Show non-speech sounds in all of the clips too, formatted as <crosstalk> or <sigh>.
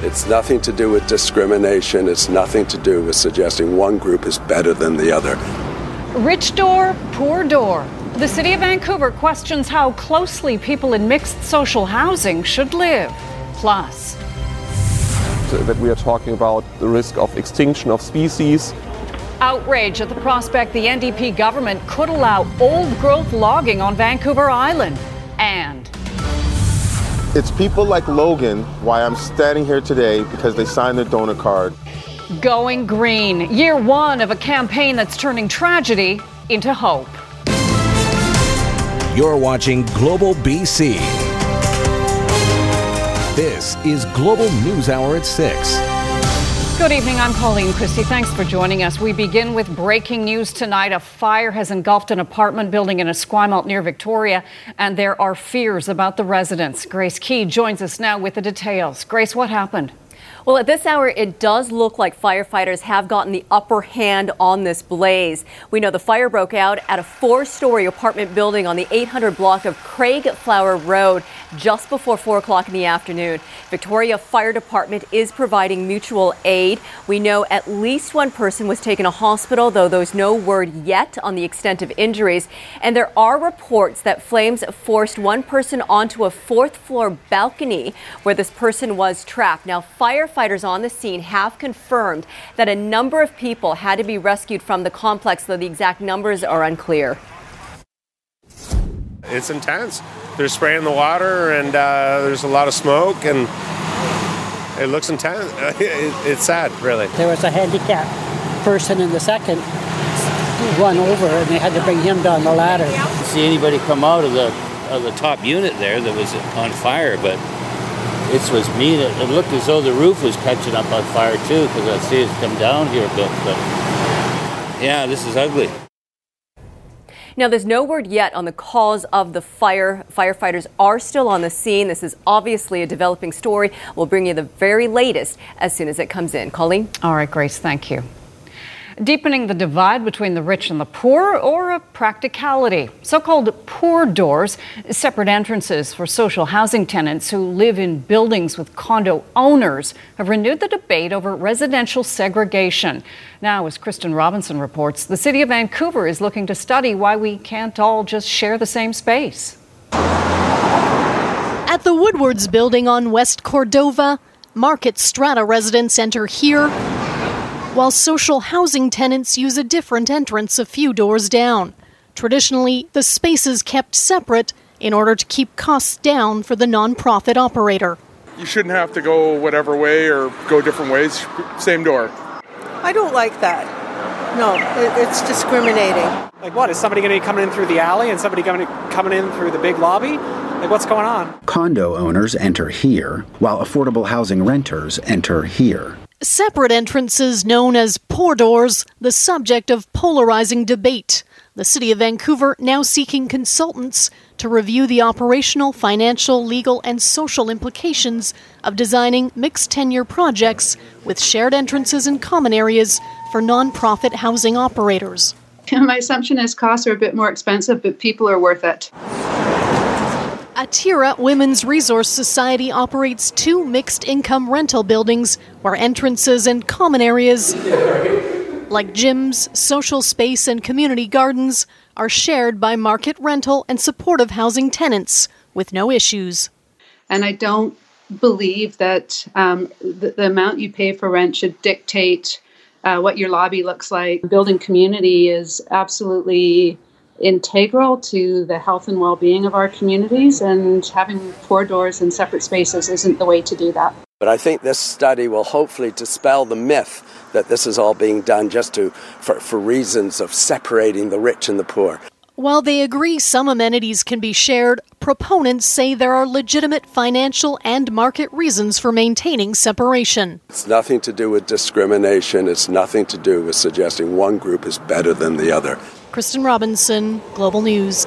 It's nothing to do with discrimination. It's nothing to do with suggesting one group is better than the other. Rich door, poor door. The city of Vancouver questions how closely people in mixed social housing should live. Plus, that we are talking about the risk of extinction of species. Outrage at the prospect the NDP government could allow old growth logging on Vancouver Island. And it's people like Logan why I'm standing here today because they signed their donor card. Going green, year one of a campaign that's turning tragedy into hope. You're watching Global BC. This is Global News Hour at 6. Good evening. I'm Colleen Christie. Thanks for joining us. We begin with breaking news tonight. A fire has engulfed an apartment building in Esquimalt near Victoria, and there are fears about the residents. Grace Ke joins us now with the details. Grace, what happened? Well, at this hour, it does look like firefighters have gotten the upper hand on this blaze. We know the fire broke out at a four story apartment building on the 800 block of Craigflower Road just before 4 o'clock in the afternoon. Victoria Fire Department is providing mutual aid. We know at least one person was taken to hospital, though there's no word yet on the extent of injuries. And there are reports that flames forced one person onto a fourth floor balcony where this person was trapped. Now, firefighters firefighters on the scene have confirmed that a number of people had to be rescued from the complex, though the exact numbers are unclear. It's intense. They're spraying the water, and uh, there's a lot of smoke, and it looks intense. <laughs> it's sad, really. There was a handicapped person in the second run over, and they had to bring him down the ladder. See anybody come out of the of the top unit there that was on fire, but it was me that it looked as though the roof was catching up on fire too because I see it come down here a bit. But yeah, this is ugly. Now, there's no word yet on the cause of the fire. Firefighters are still on the scene. This is obviously a developing story. We'll bring you the very latest as soon as it comes in. Colleen? All right, Grace, thank you deepening the divide between the rich and the poor, or a practicality. So called poor doors, separate entrances for social housing tenants who live in buildings with condo owners, have renewed the debate over residential segregation. Now, as Kristen Robinson reports, the city of Vancouver is looking to study why we can't all just share the same space. At the Woodwards building on West Cordova, Market Strata residents enter here while social housing tenants use a different entrance a few doors down. Traditionally, the space is kept separate in order to keep costs down for the nonprofit operator. You shouldn't have to go whatever way or go different ways, same door. I don't like that. No, it's discriminating. Like what? Is somebody going to be coming in through the alley and somebody coming coming in through the big lobby? Like what's going on? Condo owners enter here, while affordable housing renters enter here. Separate entrances known as poor doors, the subject of polarizing debate. The City of Vancouver now seeking consultants to review the operational, financial, legal, and social implications of designing mixed tenure projects with shared entrances and common areas for nonprofit housing operators. <laughs> My assumption is costs are a bit more expensive, but people are worth it. Atira Women's Resource Society operates two mixed income rental buildings where entrances and common areas like gyms, social space, and community gardens are shared by market rental and supportive housing tenants with no issues. And I don't believe that um, the, the, amount you pay for rent should dictate uh, what your lobby looks like. Building community is absolutely integral to the health and well-being of our communities and having poor doors and separate spaces isn't the way to do that. But I think this study will hopefully dispel the myth that this is all being done just to for, for reasons of separating the rich and the poor. While they agree some amenities can be shared, proponents say there are legitimate financial and market reasons for maintaining separation. It's nothing to do with discrimination. It's nothing to do with suggesting one group is better than the other. Kristen Robinson, Global News.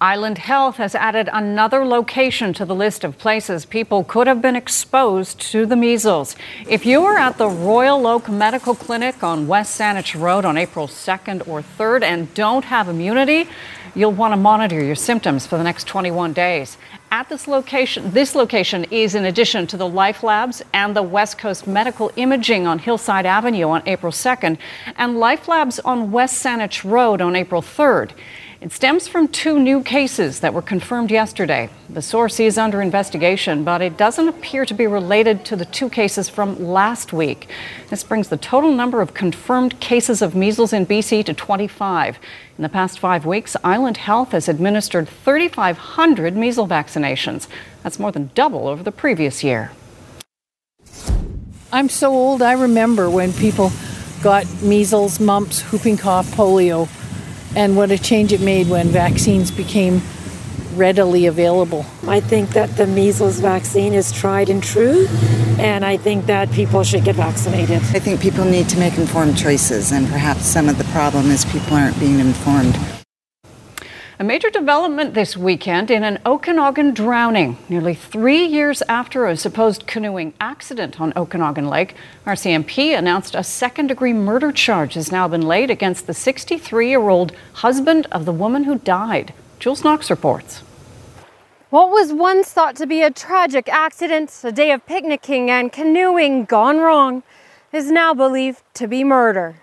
Island Health has added another location to the list of places people could have been exposed to the measles. If you were at the Royal Oak Medical Clinic on West Saanich Road on April 2nd or 3rd and don't have immunity, you'll want to monitor your symptoms for the next 21 days. At this location, this location is in addition to the Life Labs and the West Coast Medical Imaging on Hillside Avenue on April 2nd and Life Labs on West Saanich Road on April 3rd. It stems from two new cases that were confirmed yesterday. The source is under investigation, but it doesn't appear to be related to the two cases from last week. This brings the total number of confirmed cases of measles in BC to 25. In the past five weeks, Island Health has administered 3,500 measles vaccinations. That's more than double over the previous year. I'm so old, I remember when people got measles, mumps, whooping cough, polio and what a change it made when vaccines became readily available. I think that the measles vaccine is tried and true, and I think that people should get vaccinated. I think people need to make informed choices, and perhaps some of the problem is people aren't being informed. A major development this weekend in an Okanagan drowning. Nearly three years after a supposed canoeing accident on Okanagan Lake, RCMP announced a second degree murder charge has now been laid against the 63 year old husband of the woman who died. Jules Knox reports. What was once thought to be a tragic accident, a day of picnicking and canoeing gone wrong, is now believed to be murder.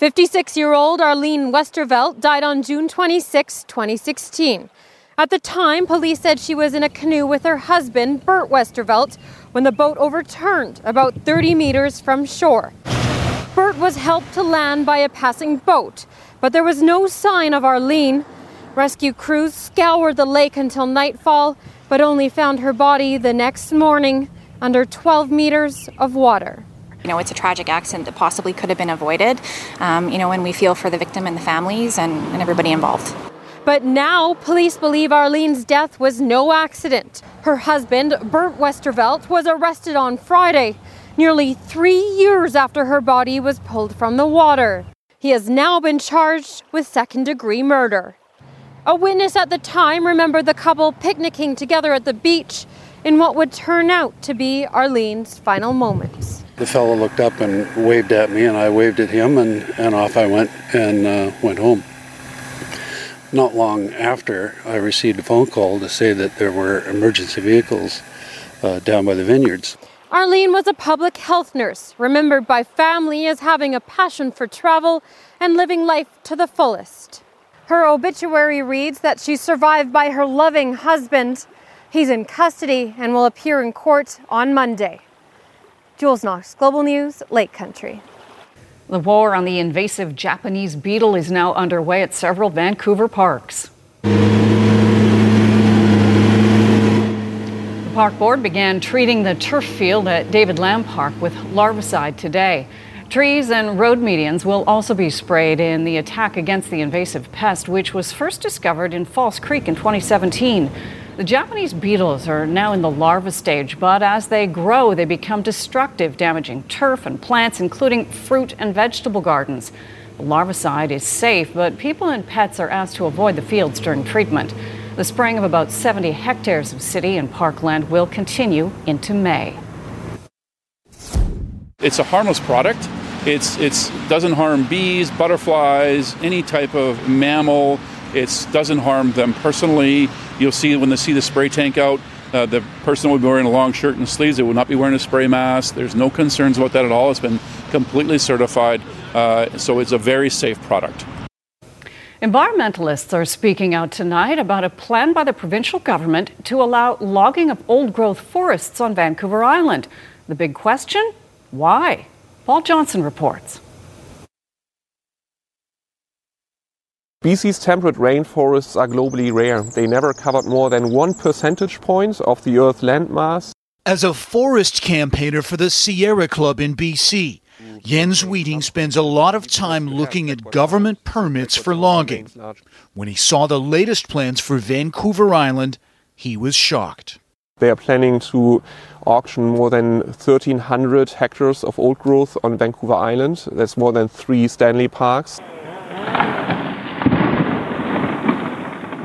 56 year old Arlene Westervelt died on June 26, 2016. At the time, police said she was in a canoe with her husband, Bert Westervelt, when the boat overturned about 30 meters from shore. Bert was helped to land by a passing boat, but there was no sign of Arlene. Rescue crews scoured the lake until nightfall, but only found her body the next morning under 12 meters of water. You know, it's a tragic accident that possibly could have been avoided. Um, you know, and we feel for the victim and the families and, and everybody involved. But now, police believe Arlene's death was no accident. Her husband, Bert Westervelt, was arrested on Friday, nearly three years after her body was pulled from the water. He has now been charged with second degree murder. A witness at the time remembered the couple picnicking together at the beach in what would turn out to be Arlene's final moments. The fellow looked up and waved at me, and I waved at him, and, and off I went and uh, went home. Not long after, I received a phone call to say that there were emergency vehicles uh, down by the vineyards. Arlene was a public health nurse, remembered by family as having a passion for travel and living life to the fullest. Her obituary reads that she survived by her loving husband. He's in custody and will appear in court on Monday. Jules Knox, Global News, Lake Country. The war on the invasive Japanese beetle is now underway at several Vancouver parks. The park board began treating the turf field at David Lamb Park with larvicide today. Trees and road medians will also be sprayed in the attack against the invasive pest, which was first discovered in False Creek in 2017. The Japanese beetles are now in the larva stage, but as they grow, they become destructive, damaging turf and plants, including fruit and vegetable gardens. The larvicide is safe, but people and pets are asked to avoid the fields during treatment. The spraying of about 70 hectares of city and parkland will continue into May. It's a harmless product. It's it's doesn't harm bees, butterflies, any type of mammal. It doesn't harm them personally. You'll see when they see the spray tank out, uh, the person will be wearing a long shirt and sleeves. They will not be wearing a spray mask. There's no concerns about that at all. It's been completely certified, uh, so it's a very safe product. Environmentalists are speaking out tonight about a plan by the provincial government to allow logging of old growth forests on Vancouver Island. The big question why? Paul Johnson reports. BC's temperate rainforests are globally rare. They never covered more than one percentage point of the Earth's landmass. As a forest campaigner for the Sierra Club in BC, Jens Wieting spends a lot of time looking at government permits for logging. When he saw the latest plans for Vancouver Island, he was shocked. They are planning to auction more than 1,300 hectares of old growth on Vancouver Island. That's more than three Stanley parks.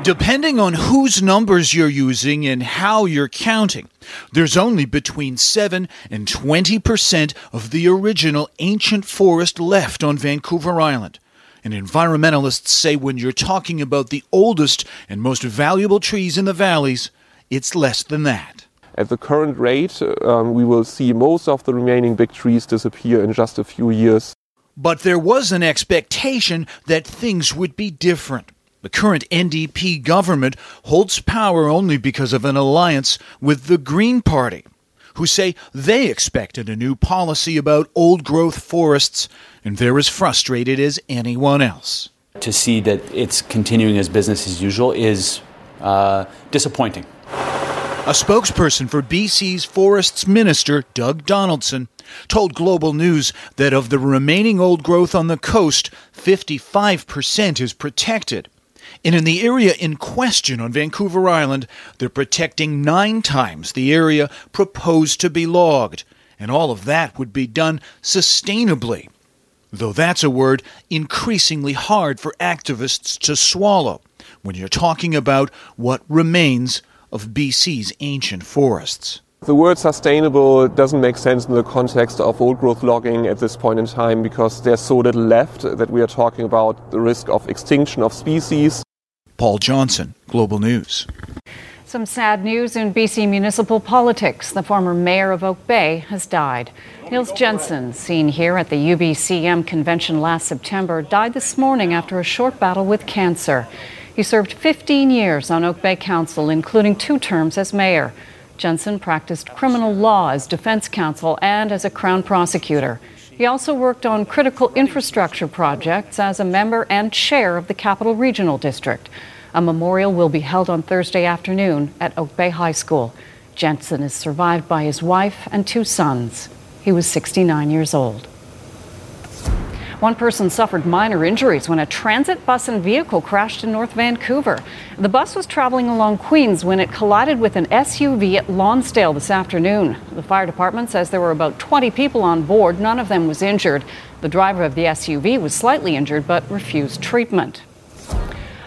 Depending on whose numbers you're using and how you're counting, there's only between 7 and 20 percent of the original ancient forest left on Vancouver Island. And environmentalists say when you're talking about the oldest and most valuable trees in the valleys, it's less than that. At the current rate, um, we will see most of the remaining big trees disappear in just a few years. But there was an expectation that things would be different. The current NDP government holds power only because of an alliance with the Green Party, who say they expected a new policy about old growth forests, and they're as frustrated as anyone else. To see that it's continuing as business as usual is uh, disappointing. A spokesperson for BC's Forests Minister, Doug Donaldson, told Global News that of the remaining old growth on the coast, 55% is protected. And in the area in question on Vancouver Island, they're protecting nine times the area proposed to be logged. And all of that would be done sustainably. Though that's a word increasingly hard for activists to swallow when you're talking about what remains of BC's ancient forests. The word sustainable doesn't make sense in the context of old growth logging at this point in time because there's so little left that we are talking about the risk of extinction of species. Paul Johnson, Global News. Some sad news in BC municipal politics. The former mayor of Oak Bay has died. Nils Jensen, seen here at the UBCM convention last September, died this morning after a short battle with cancer. He served 15 years on Oak Bay Council, including two terms as mayor. Jensen practiced criminal law as defense counsel and as a Crown prosecutor. He also worked on critical infrastructure projects as a member and chair of the Capital Regional District. A memorial will be held on Thursday afternoon at Oak Bay High School. Jensen is survived by his wife and two sons. He was 69 years old. One person suffered minor injuries when a transit bus and vehicle crashed in North Vancouver. The bus was traveling along Queens when it collided with an SUV at Lonsdale this afternoon. The fire department says there were about 20 people on board. None of them was injured. The driver of the SUV was slightly injured but refused treatment.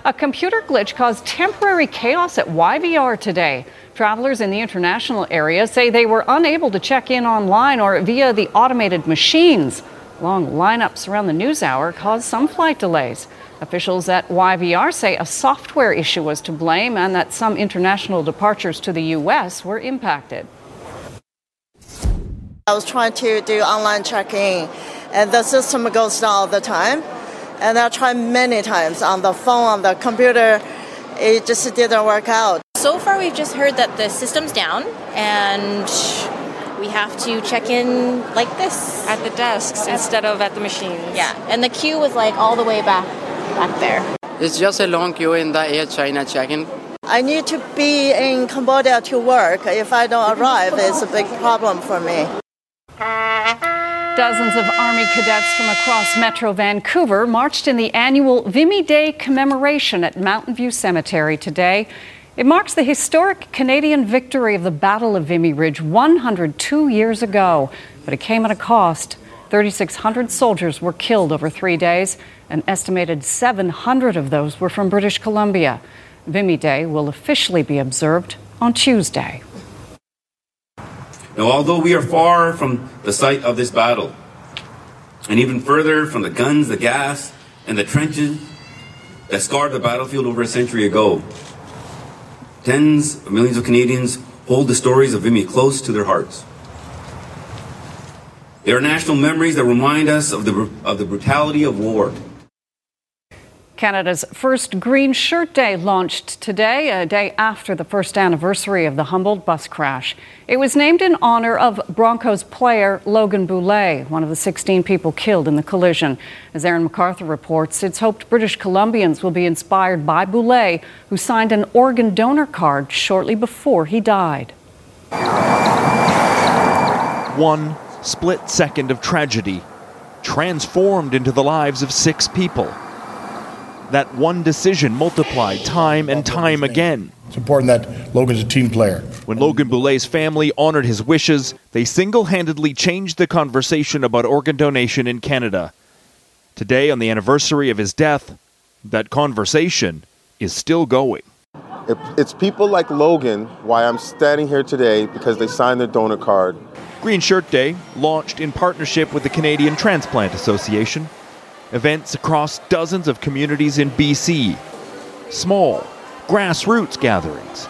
A computer glitch caused temporary chaos at YVR today. Travelers in the international area say they were unable to check in online or via the automated machines. Long lineups around the news hour caused some flight delays. Officials at YVR say a software issue was to blame and that some international departures to the U.S. were impacted. I was trying to do online check-in, and the system goes down all the time. And I tried many times on the phone, on the computer. It just didn't work out. So far, we've just heard that the system's down and we have to check in like this at the desks instead of at the machines. Yeah, and the queue was like all the way back back there. It's just a long queue in the Air China check-in. I need to be in Cambodia to work. If I don't arrive, it's a big problem for me. Dozens of Army cadets from across Metro Vancouver marched in the annual Vimy Day commemoration at Mountain View Cemetery today. It marks the historic Canadian victory of the Battle of Vimy Ridge 102 years ago, but it came at a cost. 3,600 soldiers were killed over three days. An estimated 700 of those were from British Columbia. Vimy Day will officially be observed on Tuesday. Now, although we are far from the site of this battle, and even further from the guns, the gas, and the trenches that scarred the battlefield over a century ago, tens of millions of Canadians hold the stories of Vimy close to their hearts. They are national memories that remind us of the, of the brutality of war. Canada's first Green Shirt Day launched today, a day after the first anniversary of the Humboldt bus crash. It was named in honor of Broncos player Logan Boulet, one of the 16 people killed in the collision. As Aaron MacArthur reports, it's hoped British Columbians will be inspired by Boulet, who signed an organ donor card shortly before he died. One split second of tragedy transformed into the lives of six people. That one decision multiplied time and time again. It's important that Logan's a team player. When Logan Boulet's family honored his wishes, they single handedly changed the conversation about organ donation in Canada. Today, on the anniversary of his death, that conversation is still going. It's people like Logan why I'm standing here today because they signed their donor card. Green Shirt Day, launched in partnership with the Canadian Transplant Association, events across dozens of communities in BC. Small, grassroots gatherings.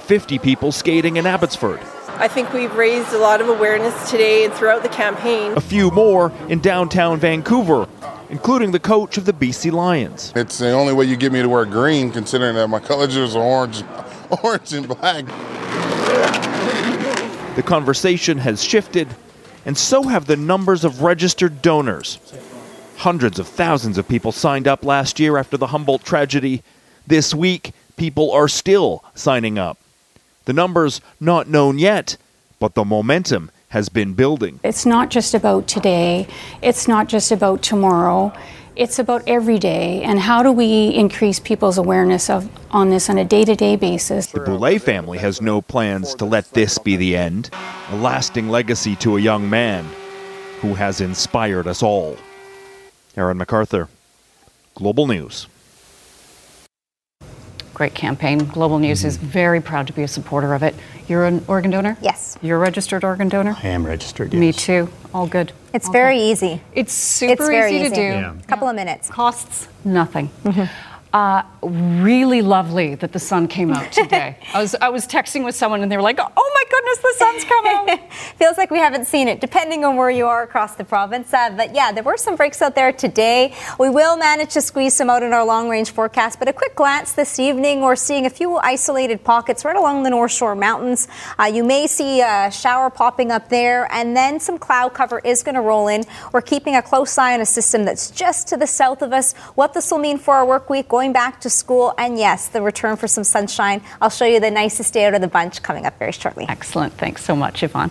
50 people skating in Abbotsford. I think we've raised a lot of awareness today and throughout the campaign. A few more in downtown Vancouver, including the coach of the BC Lions. It's the only way you get me to wear green, considering that my colors are orange, <laughs> orange and black. The conversation has shifted, and so have the numbers of registered donors. Hundreds of thousands of people signed up last year after the Humboldt tragedy. This week, people are still signing up. The numbers not known yet, but the momentum has been building. It's not just about today, it's not just about tomorrow. It's about every day, and how do we increase people's awareness of on this on a day-to-day basis? The Boulet family has no plans to let this be the end, a lasting legacy to a young man who has inspired us all. Aaron MacArthur, Global News. Great campaign. Global News mm-hmm. is very proud to be a supporter of it. You're an organ donor? Yes. You're a registered organ donor? I am registered, yes. Me too. All good. It's All very good. easy. It's super it's very easy, easy to do. A yeah. couple of minutes. Costs nothing. Mm-hmm. Uh, really lovely that the sun came out today. I was I was texting with someone and they were like, "Oh my goodness, the sun's out." <laughs> Feels like we haven't seen it, depending on where you are across the province. Uh, but yeah, there were some breaks out there today. We will manage to squeeze some out in our long-range forecast. But a quick glance this evening, we're seeing a few isolated pockets right along the North Shore Mountains. Uh, you may see a shower popping up there, and then some cloud cover is going to roll in. We're keeping a close eye on a system that's just to the south of us. What this will mean for our work week going back to school, and yes, the return for some sunshine. I'll show you the nicest day out of the bunch coming up very shortly. Excellent. Thanks so much, Yvonne.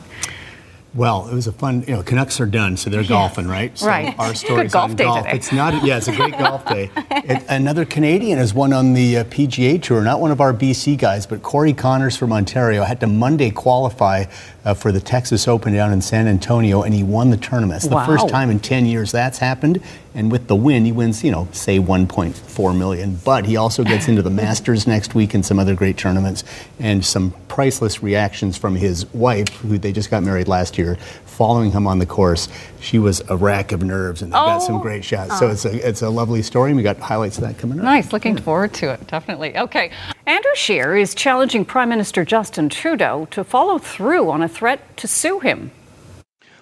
Well, it was a fun, you know, Canucks are done, so they're yes. golfing, right? So right. Our story's golf on day golf. Today. It's not, yeah, it's a great <laughs> golf day. It, another Canadian has won on the uh, PGA Tour, not one of our BC guys, but Corey Conners from Ontario had to Monday qualify uh, for the Texas Open down in San Antonio, and he won the tournament. It's wow. the first time in 10 years that's happened. And with the win, he wins, you know, say 1.4 million. But he also gets into the <laughs> Masters next week and some other great tournaments, and some priceless reactions from his wife, who they just got married last year, following him on the course. She was a rack of nerves, and they oh. got some oh. great shots. So oh. it's a it's a lovely story, and we got highlights of that coming up. Nice, looking yeah. forward to it. Definitely. Okay, Andrew Scheer is challenging Prime Minister Justin Trudeau to follow through on a threat to sue him.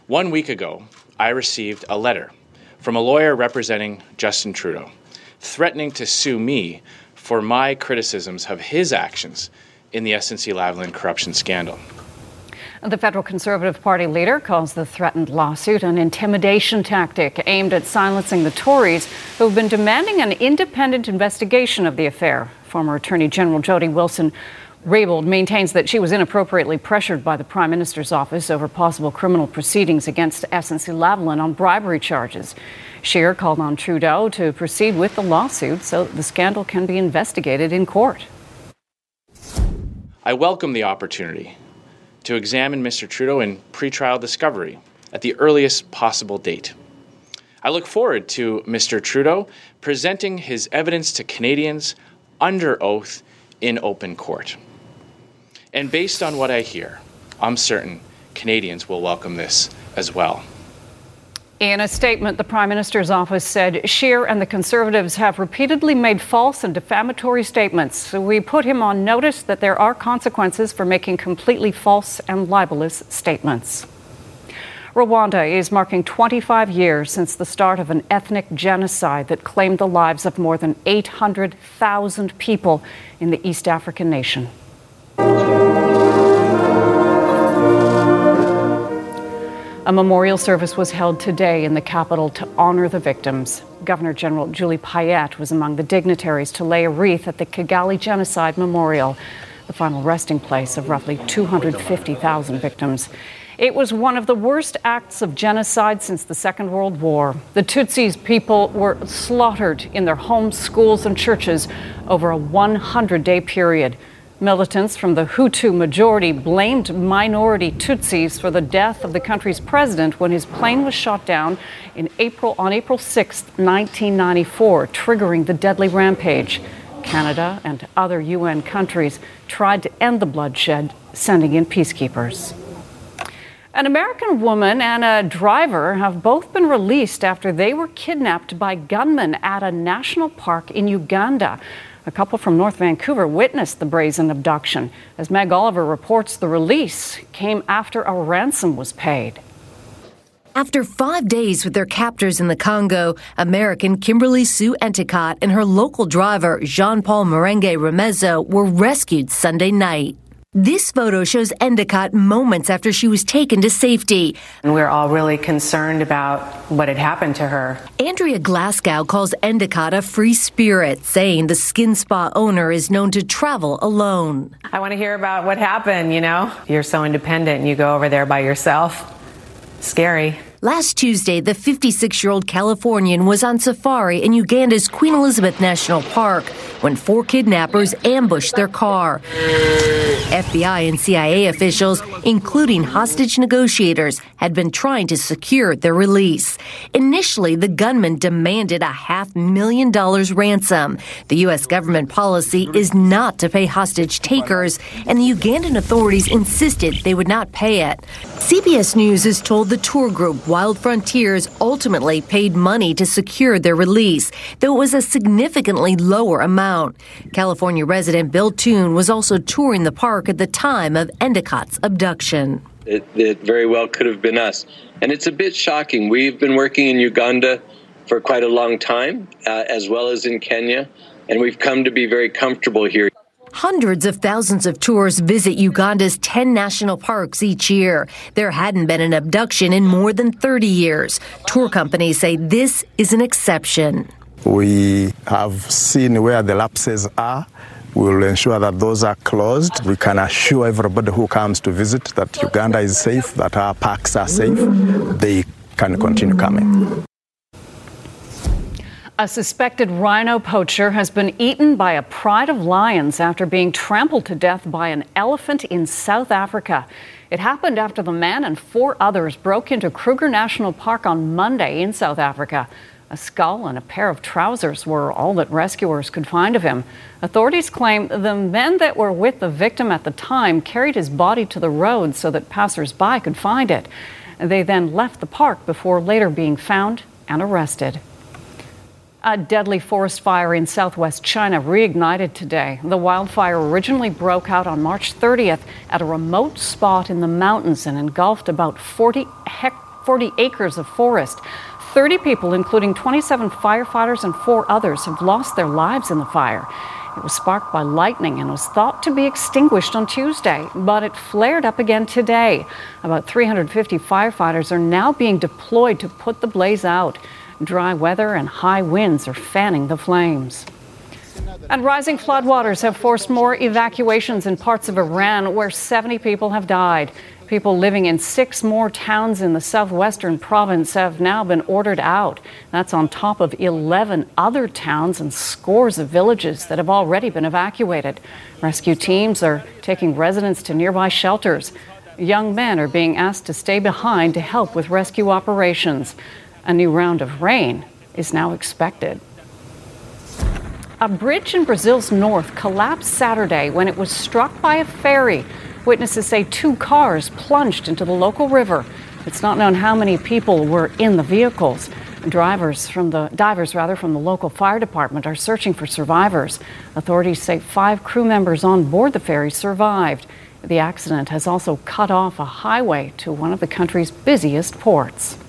One week ago, I received a letter from a lawyer representing Justin Trudeau, threatening to sue me for my criticisms of his actions in the SNC Lavalin corruption scandal. The federal Conservative Party leader calls the threatened lawsuit an intimidation tactic aimed at silencing the Tories who have been demanding an independent investigation of the affair. Former Attorney General Jody Wilson Raybould maintains that she was inappropriately pressured by the Prime Minister's office over possible criminal proceedings against SNC Lavalin on bribery charges. Scheer called on Trudeau to proceed with the lawsuit so the scandal can be investigated in court. I welcome the opportunity to examine Mr. Trudeau in pretrial discovery at the earliest possible date. I look forward to Mr. Trudeau presenting his evidence to Canadians under oath in open court. And based on what I hear, I'm certain Canadians will welcome this as well. In a statement, the Prime Minister's office said Scheer and the Conservatives have repeatedly made false and defamatory statements. We put him on notice that there are consequences for making completely false and libelous statements. Rwanda is marking 25 years since the start of an ethnic genocide that claimed the lives of more than 800,000 people in the East African nation. A memorial service was held today in the capital to honor the victims. Governor General Julie Payette was among the dignitaries to lay a wreath at the Kigali Genocide Memorial, the final resting place of roughly 250,000 victims. It was one of the worst acts of genocide since the Second World War. The Tutsis people were slaughtered in their homes, schools, and churches over a 100 day period. Militants from the Hutu majority blamed minority Tutsis for the death of the country's president when his plane was shot down in April on April 6, 1994, triggering the deadly rampage. Canada and other UN countries tried to end the bloodshed, sending in peacekeepers. An American woman and a driver have both been released after they were kidnapped by gunmen at a national park in Uganda. A couple from North Vancouver witnessed the brazen abduction. As Meg Oliver reports, the release came after a ransom was paid. After five days with their captors in the Congo, American Kimberly Sue Endicott and her local driver, Jean Paul Mirenge Remezo, were rescued Sunday night. This photo shows Endicott moments after she was taken to safety. And we're all really concerned about what had happened to her. Andrea Glasgow calls Endicott a free spirit, saying the skin spa owner is known to travel alone. I want to hear about what happened, you know? You're so independent and you go over there by yourself. Scary. Last Tuesday, the 56 year old Californian was on safari in Uganda's Queen Elizabeth National Park when four kidnappers ambushed their car. FBI and CIA officials, including hostage negotiators, had been trying to secure their release. Initially, the gunmen demanded a half million dollars ransom. The U.S. government policy is not to pay hostage takers, and the Ugandan authorities insisted they would not pay it. CBS News is told the tour group Wild Frontiers ultimately paid money to secure their release, though it was a significantly lower amount. California resident Bill Toon was also touring the park at the time of Endicott's abduction. It, it very well could have been us. And it's a bit shocking. We've been working in Uganda for quite a long time, uh, as well as in Kenya, and we've come to be very comfortable here. Hundreds of thousands of tourists visit Uganda's 10 national parks each year. There hadn't been an abduction in more than 30 years. Tour companies say this is an exception. We have seen where the lapses are. We will ensure that those are closed. We can assure everybody who comes to visit that Uganda is safe, that our parks are safe. They can continue coming. A suspected rhino poacher has been eaten by a pride of lions after being trampled to death by an elephant in South Africa. It happened after the man and four others broke into Kruger National Park on Monday in South Africa. A skull and a pair of trousers were all that rescuers could find of him. Authorities claim the men that were with the victim at the time carried his body to the road so that passersby could find it. They then left the park before later being found and arrested. A deadly forest fire in southwest China reignited today. The wildfire originally broke out on March 30th at a remote spot in the mountains and engulfed about 40, hec- 40 acres of forest. 30 people, including 27 firefighters and four others, have lost their lives in the fire. It was sparked by lightning and was thought to be extinguished on Tuesday, but it flared up again today. About 350 firefighters are now being deployed to put the blaze out. Dry weather and high winds are fanning the flames. And rising floodwaters have forced more evacuations in parts of Iran where 70 people have died. People living in six more towns in the southwestern province have now been ordered out. That's on top of 11 other towns and scores of villages that have already been evacuated. Rescue teams are taking residents to nearby shelters. Young men are being asked to stay behind to help with rescue operations. A new round of rain is now expected. A bridge in Brazil's north collapsed Saturday when it was struck by a ferry. Witnesses say two cars plunged into the local river. It's not known how many people were in the vehicles. Drivers from the divers rather from the local fire department are searching for survivors. Authorities say five crew members on board the ferry survived. The accident has also cut off a highway to one of the country's busiest ports.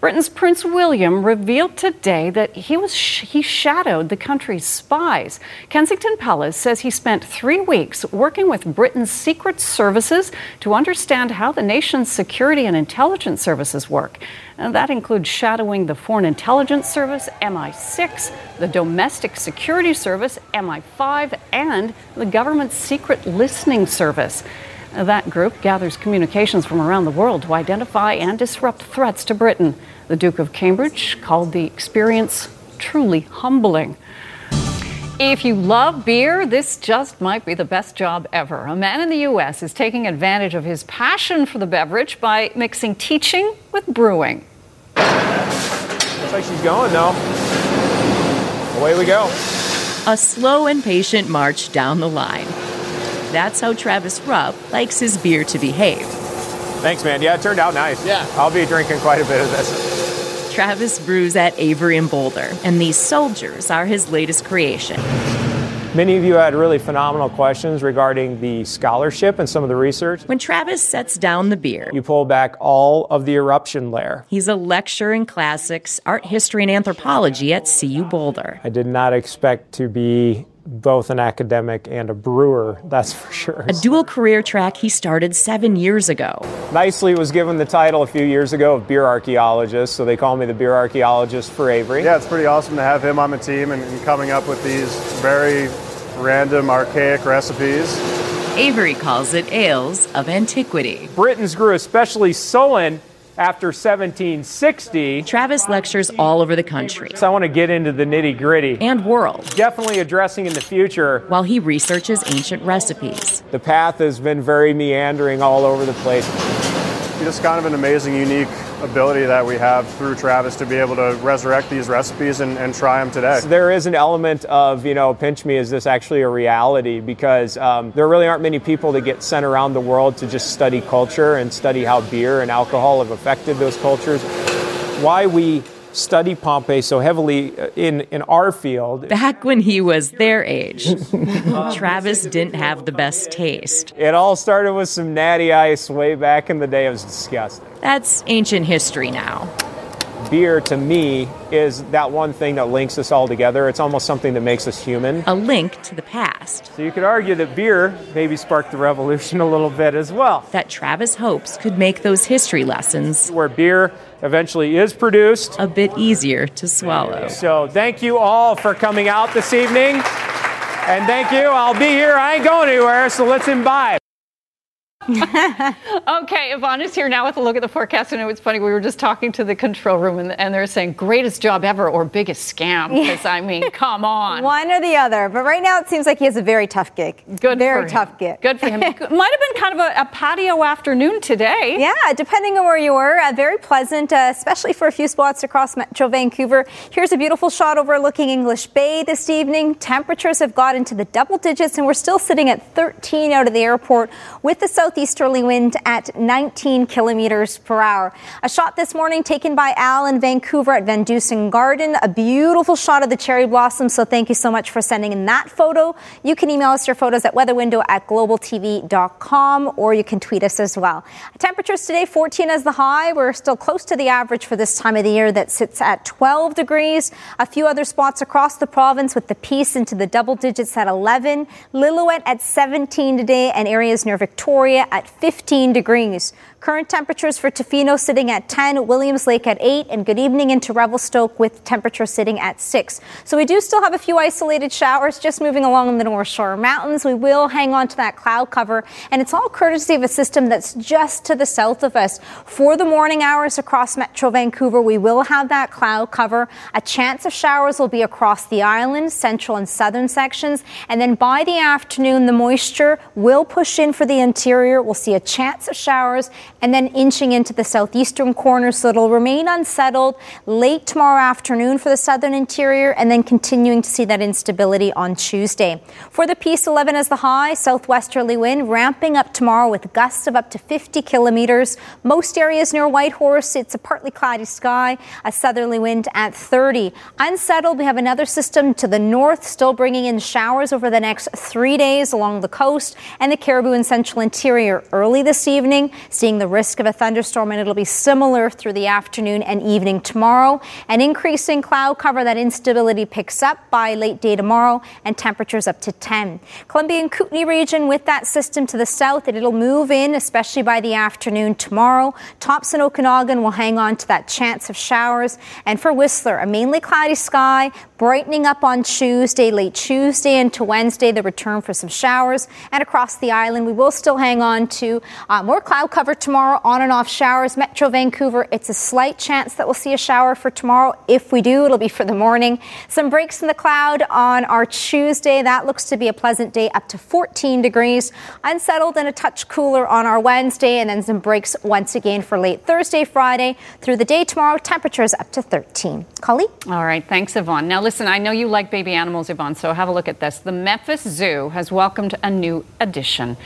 Britain's Prince William revealed today that he was sh- he shadowed the country's spies. Kensington Palace says he spent 3 weeks working with Britain's secret services to understand how the nation's security and intelligence services work. And that includes shadowing the Foreign Intelligence Service MI6, the Domestic Security Service MI5, and the government's secret listening service. That group gathers communications from around the world to identify and disrupt threats to Britain. The Duke of Cambridge called the experience truly humbling. If you love beer, this just might be the best job ever. A man in the U.S. is taking advantage of his passion for the beverage by mixing teaching with brewing. Looks like she's going, though. Away we go. A slow and patient march down the line. That's how Travis Rupp likes his beer to behave. Thanks, man. Yeah, it turned out nice. Yeah. I'll be drinking quite a bit of this. Travis brews at Avery and Boulder, and these soldiers are his latest creation. Many of you had really phenomenal questions regarding the scholarship and some of the research. When Travis sets down the beer, you pull back all of the eruption layer. He's a lecturer in classics, art history, and anthropology at CU Boulder. I did not expect to be both an academic and a brewer, that's for sure. A dual career track he started seven years ago. Nicely was given the title a few years ago of beer archaeologist, so they call me the beer archaeologist for Avery. Yeah, it's pretty awesome to have him on the team and, and coming up with these very random, archaic recipes. Avery calls it ales of antiquity. Britons grew especially sullen after 1760. Travis lectures all over the country. So I want to get into the nitty gritty. And world. Definitely addressing in the future. While he researches ancient recipes. The path has been very meandering all over the place. Just kind of an amazing, unique ability that we have through Travis to be able to resurrect these recipes and, and try them today. There is an element of, you know, pinch me, is this actually a reality? Because um, there really aren't many people that get sent around the world to just study culture and study how beer and alcohol have affected those cultures. Why we study Pompeii so heavily uh, in, in our field. Back when he was their age, <laughs> Travis didn't have the best taste. It all started with some natty ice way back in the day. It was disgusting. That's ancient history now. Beer to me is that one thing that links us all together. It's almost something that makes us human. A link to the past. So you could argue that beer maybe sparked the revolution a little bit as well. That Travis hopes could make those history lessons where beer eventually is produced a bit easier to swallow. So thank you all for coming out this evening. And thank you. I'll be here. I ain't going anywhere, so let's imbibe. <laughs> okay, Yvonne is here now with a look at the forecast. And it was funny, we were just talking to the control room and, and they're saying greatest job ever or biggest scam. Because, I mean, come on. One or the other. But right now it seems like he has a very tough gig. Good Very tough gig. Good for him. <laughs> Might have been kind of a, a, patio afternoon today. Yeah, depending on where you were. Uh, very pleasant, uh, especially for a few spots across Metro Vancouver. Here's a beautiful shot overlooking English Bay this evening. Temperatures have got into the double digits and we're still sitting at 13 out of the airport with the south southeasterly wind at 19 kilometers per hour. A shot this morning taken by Al in Vancouver at Van Dusen Garden. A beautiful shot of the cherry blossoms. So thank you so much for sending in that photo. You can email us your photos at weatherwindow at globaltv.com or you can tweet us as well. Temperatures today 14 as the high. We're still close to the average for this time of the year that sits at 12 degrees. A few other spots across the province with the peace into the double digits at 11. Lillooet at 17 today and areas near Victoria at 15 degrees. Current temperatures for Tofino sitting at 10, Williams Lake at 8, and good evening into Revelstoke with temperature sitting at 6. So we do still have a few isolated showers just moving along in the North Shore Mountains. We will hang on to that cloud cover, and it's all courtesy of a system that's just to the south of us. For the morning hours across Metro Vancouver, we will have that cloud cover. A chance of showers will be across the island, central and southern sections, and then by the afternoon, the moisture will push in for the interior. We'll see a chance of showers and then inching into the southeastern corner, so it'll remain unsettled late tomorrow afternoon for the southern interior, and then continuing to see that instability on Tuesday. For the Peace 11 as the high, southwesterly wind ramping up tomorrow with gusts of up to 50 kilometers. Most areas near Whitehorse, it's a partly cloudy sky, a southerly wind at 30. Unsettled, we have another system to the north, still bringing in showers over the next three days along the coast and the Cariboo and central interior early this evening, seeing the risk of a thunderstorm, and it'll be similar through the afternoon and evening tomorrow. An increasing cloud cover, that instability picks up by late day tomorrow, and temperatures up to 10. Columbia and Kootenay region with that system to the south, and it'll move in, especially by the afternoon tomorrow. Thompson, Okanagan will hang on to that chance of showers. And for Whistler, a mainly cloudy sky, brightening up on Tuesday, late Tuesday into Wednesday, the return for some showers. And across the island, we will still hang on to uh, more cloud cover tomorrow, on and off showers. Metro Vancouver, it's a slight chance that we'll see a shower for tomorrow. If we do, it'll be for the morning. Some breaks in the cloud on our Tuesday. That looks to be a pleasant day, up to 14 degrees. Unsettled and a touch cooler on our Wednesday, and then some breaks once again for late Thursday, Friday. Through the day tomorrow, temperatures up to 13. Collie? All right, thanks, Yvonne. Now, listen, I know you like baby animals, Yvonne, so have a look at this. The Memphis Zoo has welcomed a new addition.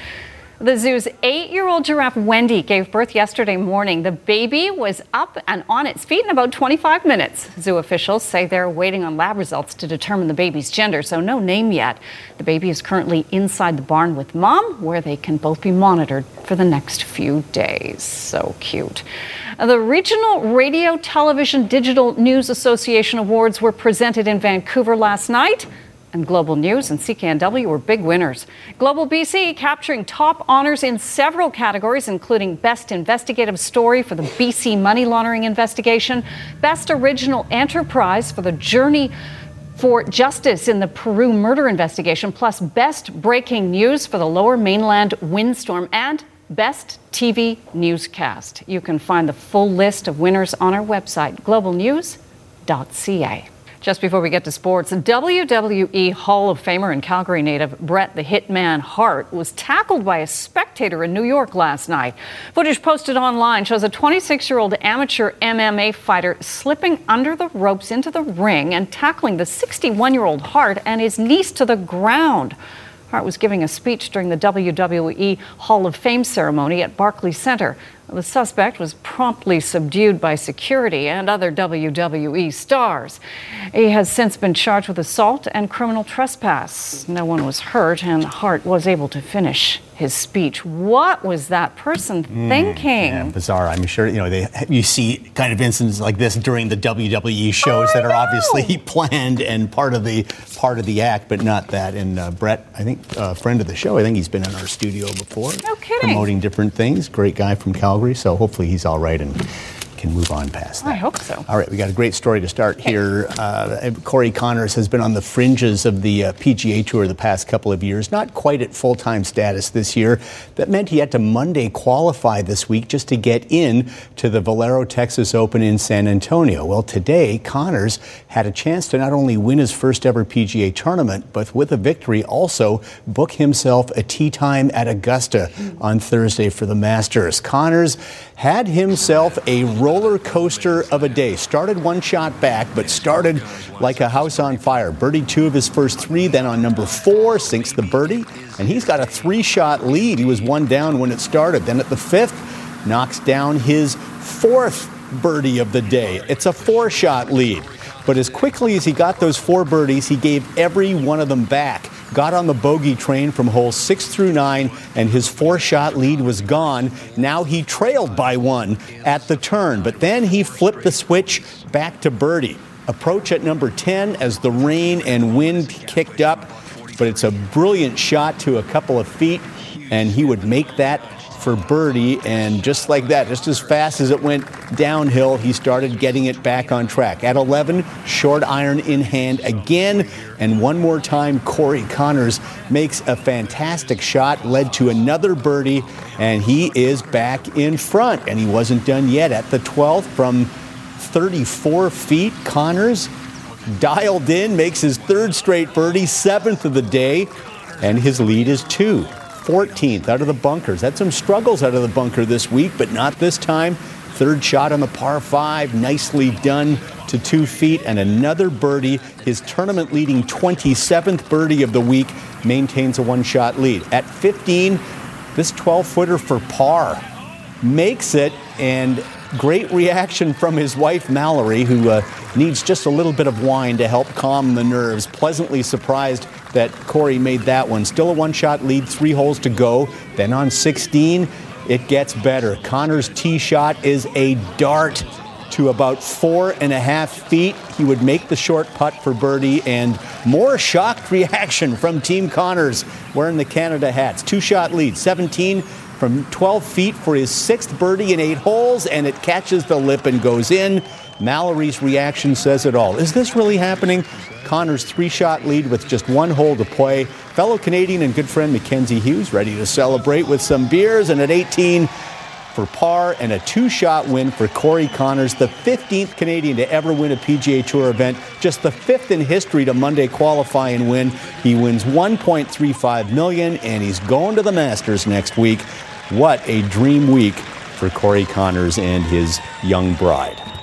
The zoo's eight year old giraffe Wendy gave birth yesterday morning. The baby was up and on its feet in about 25 minutes. Zoo officials say they're waiting on lab results to determine the baby's gender, so no name yet. The baby is currently inside the barn with mom, where they can both be monitored for the next few days. So cute. Uh, the Regional Radio Television Digital News Association Awards were presented in Vancouver last night and Global News and CKNW were big winners. Global BC capturing top honors in several categories, including Best Investigative Story for the BC Money Laundering Investigation, Best Original Enterprise for the Journey for Justice in the Peru murder investigation, plus Best Breaking News for the Lower Mainland windstorm, and Best TV Newscast. You can find the full list of winners on our website, globalnews.ca. Just before we get to sports, WWE Hall of Famer and Calgary native Bret the Hitman Hart was tackled by a spectator in New York last night. Footage posted online shows a 26 year old amateur MMA fighter slipping under the ropes into the ring and tackling the 61 year old Hart and his niece to the ground. Hart was giving a speech during the WWE Hall of Fame ceremony at Barclays Center. The suspect was promptly subdued by security and other WWE stars. He has since been charged with assault and criminal trespass. No one was hurt, and Hart was able to finish his speech. What was that person Mm, thinking? yeah, bizarre. I'm sure you know they. You see kind of incidents like this during the WWE shows that are obviously <laughs> planned and part of the part of the act, but not that. And uh, Bret, I think a friend of the show. I think he's been in our studio before, No kidding. promoting different things. Great guy from Calgary, so hopefully he's all right and can move on past that. I hope so. All right, we got a great story to start here. Uh, Corey Conners has been on the fringes of the uh, PGA Tour the past couple of years, not quite at full time status this year. That meant he had to Monday qualify this week just to get in to the Valero Texas Open in San Antonio. Well, today, Conners had a chance to not only win his first ever PGA tournament, but with a victory, also book himself a tee time at Augusta on Thursday for the Masters. Conners had himself a roller coaster of a day. Started one shot back, but started like a house on fire. Birdie two of his first three, then on number four, sinks the birdie, and he's got a three shot lead. He was one down when it started. Then at the fifth, knocks down his fourth birdie of the day. It's a four shot lead. But as quickly as he got those four birdies, he gave every one of them back. Got on the bogey train from holes six through nine, and his four shot lead was gone. Now he trailed by one at the turn, but then he flipped the switch back to birdie. Approach at number 10 as the rain and wind kicked up, but it's a brilliant shot to a couple of feet, and he would make that for birdie, and just like that, just as fast as it went downhill, he started getting it back on track. At 11, short iron in hand again, and one more time, Corey Conners makes a fantastic shot, led to another birdie, and he is back in front. And he wasn't done yet at the 12th from 34 feet. Conners dialed in, makes his third straight birdie, seventh of the day, and his lead is two. 14th out of the bunkers. Had some struggles out of the bunker this week, but not this time. Third shot on the par five, nicely done to two feet, and another birdie. His tournament leading 27th birdie of the week maintains a one shot lead. At 15, this 12 footer for par makes it, and great reaction from his wife Mallory, who uh, needs just a little bit of wine to help calm the nerves. Pleasantly surprised that Corey made that one. Still a one shot lead, three holes to go. Then on 16, it gets better. Conners' tee shot is a dart to about four and a half feet. He would make the short putt for birdie, and more shocked <laughs> reaction from Team Conners wearing the Canada hats. Two shot lead, 17 from 12 feet for his sixth birdie in eight holes, and it catches the lip and goes in. Mallory's reaction says it all. Is this really happening? Conners' three shot lead with just one hole to play. Fellow Canadian and good friend Mackenzie Hughes ready to celebrate with some beers, and at 18, for par and a two shot win for Corey Conners, the 15th Canadian to ever win a PGA Tour event, just the fifth in history to Monday qualify and win. He wins 1.35 million and he's going to the Masters next week. What a dream week for Corey Conners and his young bride.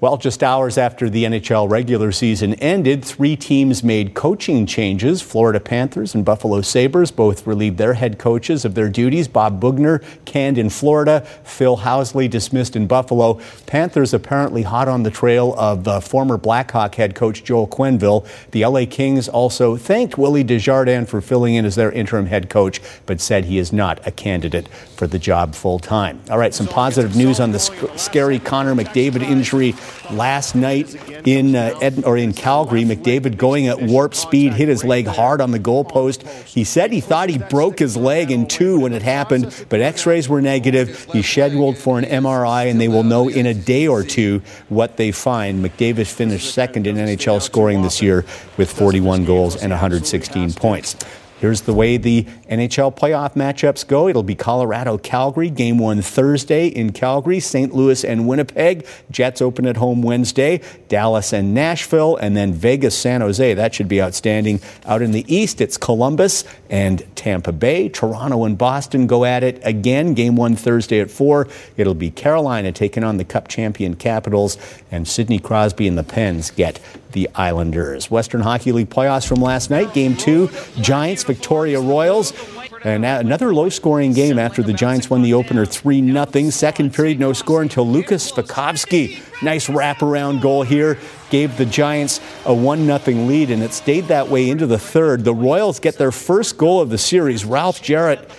Well, just hours after the NHL regular season ended, three teams made coaching changes. Florida Panthers and Buffalo Sabres both relieved their head coaches of their duties. Bob Boughner canned in Florida, Phil Housley dismissed in Buffalo. Panthers apparently hot on the trail of uh, former Blackhawk head coach Joel Quenneville. The LA Kings also thanked Willie Desjardins for filling in as their interim head coach, but said he is not a candidate for the job full time. All right, some positive news on the sc- scary Connor McDavid injury last night in uh, Ed, or in Calgary. McDavid going at warp speed hit his leg hard on the goalpost. He said he thought he broke his leg in two when it happened, but X-rays were negative. He's scheduled for an MRI, and they will know in a day or two what they find. McDavid finished second in NHL scoring this year with 41 goals and 116 points. Here's the way the NHL playoff matchups go. It'll be Colorado Calgary, game one Thursday in Calgary, St. Louis and Winnipeg. Jets open at home Wednesday, Dallas and Nashville, and then Vegas San Jose. That should be outstanding. Out in the East, it's Columbus and Tampa Bay. Toronto and Boston go at it again, game one Thursday at 4. It'll be Carolina taking on the Cup champion Capitals, and Sidney Crosby and the Pens get the Islanders. Western Hockey League playoffs from last night, game two, Giants, Victoria Royals. And another low scoring game after the Giants won the opener 3 0. Second period, no score until Lucas Svejkovsky. Nice wraparound goal here. Gave the Giants a 1 0 lead, and it stayed that way into the third. The Royals get their first goal of the series. Ralph Jarratt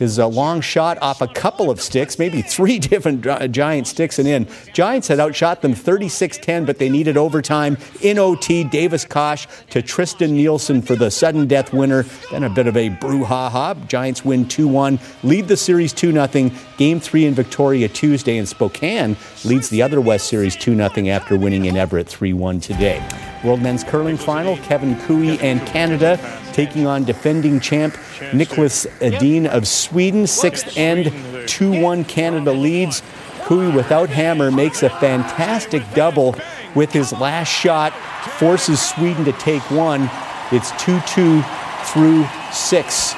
his uh, long shot off a couple of sticks, maybe three <laughs> different uh, Giant sticks and in. Giants had outshot them 36 10, but they needed overtime in OT. Davis Koch to Tristen Nielsen for the sudden death winner. Then a bit of a brouhaha. Giants win 2 1, lead the series 2 0. Game three in Victoria Tuesday, and Spokane leads the other West Series 2 0 after winning in Everett 3 1 today. World Men's Curling Final, Kevin Koe and Canada taking on defending champ Niklas Edin of Sweden. Sixth end, 2 1 Canada leads. Koe without hammer makes a fantastic double with his last shot, forces Sweden to take one. It's 2 2 through six.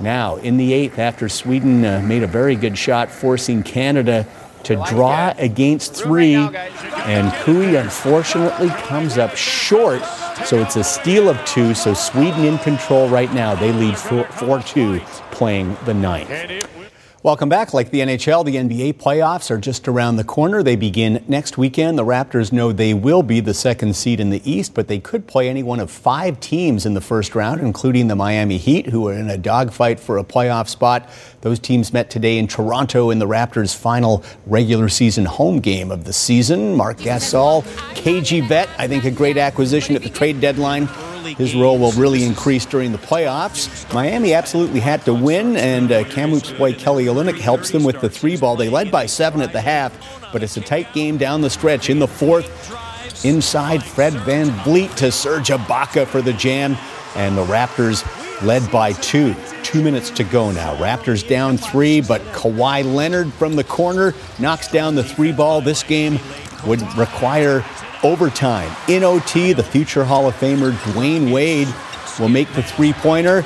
Now, in the eighth, after Sweden uh, made a very good shot, forcing Canada to draw against three, and Koe unfortunately comes up short. So it's a steal of two. So Sweden in control right now. They lead 4 2 playing the ninth. Welcome back. Like the NHL, the NBA playoffs are just around the corner. They begin next weekend. The Raptors know they will be the second seed in the East, but they could play any one of five teams in the first round, including the Miami Heat, who are in a dogfight for a playoff spot. Those teams met today in Toronto in the Raptors' final regular season home game of the season. Marc Gasol, KG vet, I think a great acquisition at the trade deadline. His role will really increase during the playoffs. Miami absolutely had to win, and uh, Kamloops boy Kelly Olynyk helps them with the three ball. They led by seven at the half, but it's a tight game down the stretch. In the fourth, inside Fred Van Vliet to Serge Ibaka for the jam, and the Raptors led by two. Two minutes to go now. Raptors down three, but Kawhi Leonard from the corner knocks down the three ball. This game would require overtime. In OT, the future Hall of Famer Dwyane Wade will make the three pointer.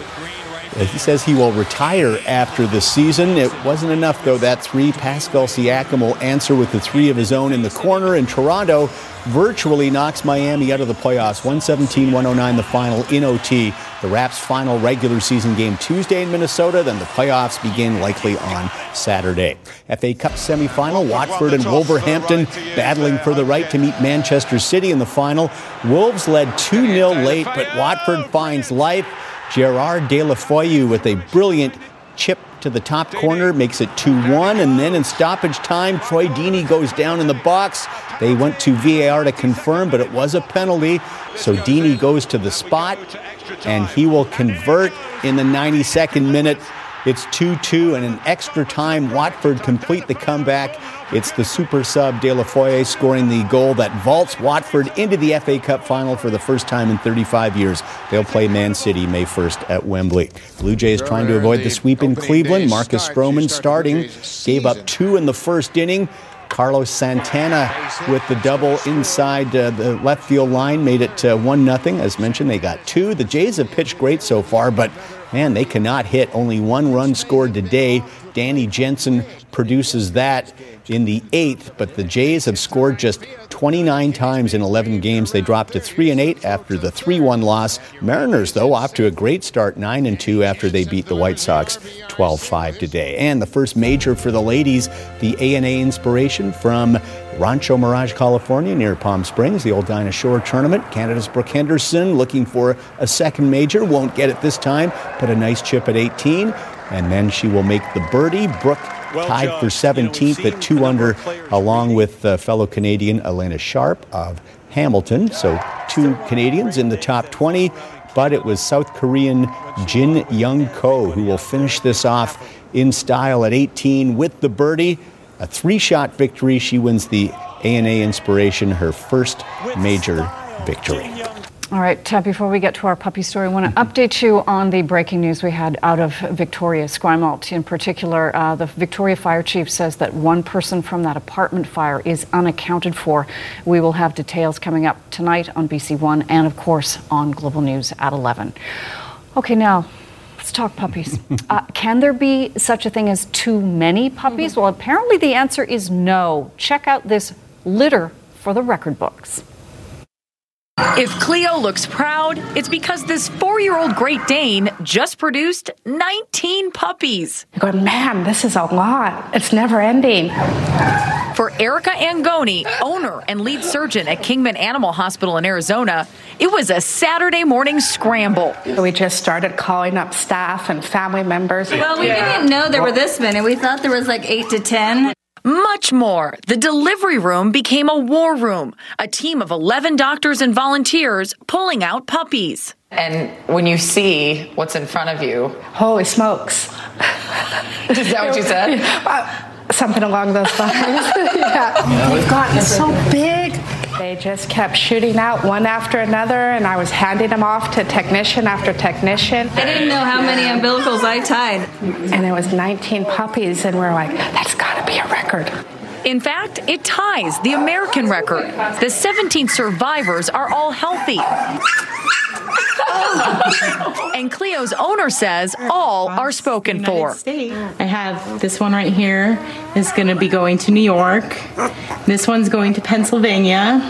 He says he will retire after the season. It wasn't enough, though, that three. Pascal Siakam will answer with the three of his own in the corner. And Toronto virtually knocks Miami out of the playoffs. 117 109 the final in OT. The Raps' final regular season game Tuesday in Minnesota. Then the playoffs begin likely on Saturday. FA Cup semifinal Watford and Wolverhampton battling for the right to meet Manchester City in the final. Wolves led 2 0 late, but Watford finds life. Gerard Deulofeu with a brilliant chip to the top corner, makes it 2 1. And then in stoppage time, Troy Deeney goes down in the box. They went to VAR to confirm, but it was a penalty. So Deeney goes to the spot, and he will convert in the 92nd minute. It's 2 2 and in extra time. Watford complete the comeback. It's the super sub Deulofeu scoring the goal that vaults Watford into the FA Cup final for the first time in 35 years. They'll play Man City May 1st at Wembley. Blue Jays trying to avoid the sweep in Cleveland. Marcus Stroman starting, gave up two in the first inning. Carlos Santana with the double inside uh, the left field line made it uh, 1 0. As mentioned, they got two. The Jays have pitched great so far, but man, they cannot hit. Only one run scored today. Danny Jansen produces that in the eighth, but the Jays have scored just 29 times in 11 games. They dropped to 3 and 8 after the 3 1 loss. Mariners, though, off to a great start, 9 and 2 after they beat the White Sox 12 5 today. And the first major for the ladies, the ANA inspiration from Rancho Mirage, California, near Palm Springs, the old Dinah Shore tournament. Canada's Brooke Henderson looking for a second major, won't get it this time, but a nice chip at 18. And then she will make the birdie. Brooke tied for 17th at two under, along with uh, fellow Canadian Alena Sharp of Hamilton. So two Canadians in the top 20, but it was South Korean Jin Young Ko who will finish this off in style at 18 with the birdie. A three shot victory. She wins the ANA Inspiration, her first major victory. All right, uh, before we get to our puppy story, I want to update you on the breaking news we had out of Victoria, Esquimalt in particular. Uh, the Victoria Fire Chief says that one person from that apartment fire is unaccounted for. We will have details coming up tonight on BC One and, of course, on Global News at 11. Okay, now let's talk puppies. <laughs> uh, can there be such a thing as too many puppies? Well, apparently the answer is no. Check out this litter for the record books. If Cleo looks proud, it's because this four year old Great Dane just produced 19 puppies. I go, man, this is a lot. It's never ending. For Erica Angoni, owner and lead surgeon at Kingman Animal Hospital in Arizona, it was a Saturday morning scramble. We just started calling up staff and family members. Well, we didn't know there were this many. We thought there was like eight to 10. Much more. The delivery room became a war room, a team of 11 doctors and volunteers pulling out puppies. And when you see what's in front of you, holy smokes. <laughs> Is that what you said? <laughs> Something along those lines. <laughs> yeah. We've gotten so big. They just kept shooting out one after another, and I was handing them off to technician after technician. I didn't know how many umbilicals I tied. And it was 19 puppies, and we're like, that's got to be a record. In fact, it ties the American record. The 17 survivors are all healthy. <laughs> and Cleo's owner says all are spoken for. I have this one right here is going to be going to New York. This one's going to Pennsylvania.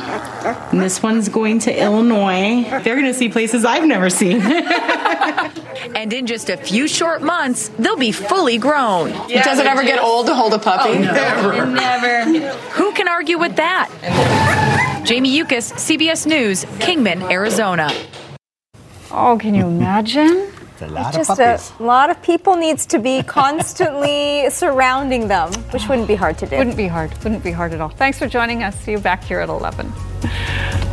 And this one's going to Illinois. They're going to see places I've never seen. <laughs> and in just a few short months, they'll be fully grown. Yeah, Does it ever get old to hold a puppy? Oh, never. Never. Who can argue with that? Jamie Yuccas, CBS News, Kingman, Arizona. Oh, can you imagine? <laughs> It's a lot Just of a puppies. lot of people needs to be constantly <laughs> surrounding them, which wouldn't be hard to do. Wouldn't be hard. Wouldn't be hard at all. Thanks for joining us. See you back here at 11. <laughs>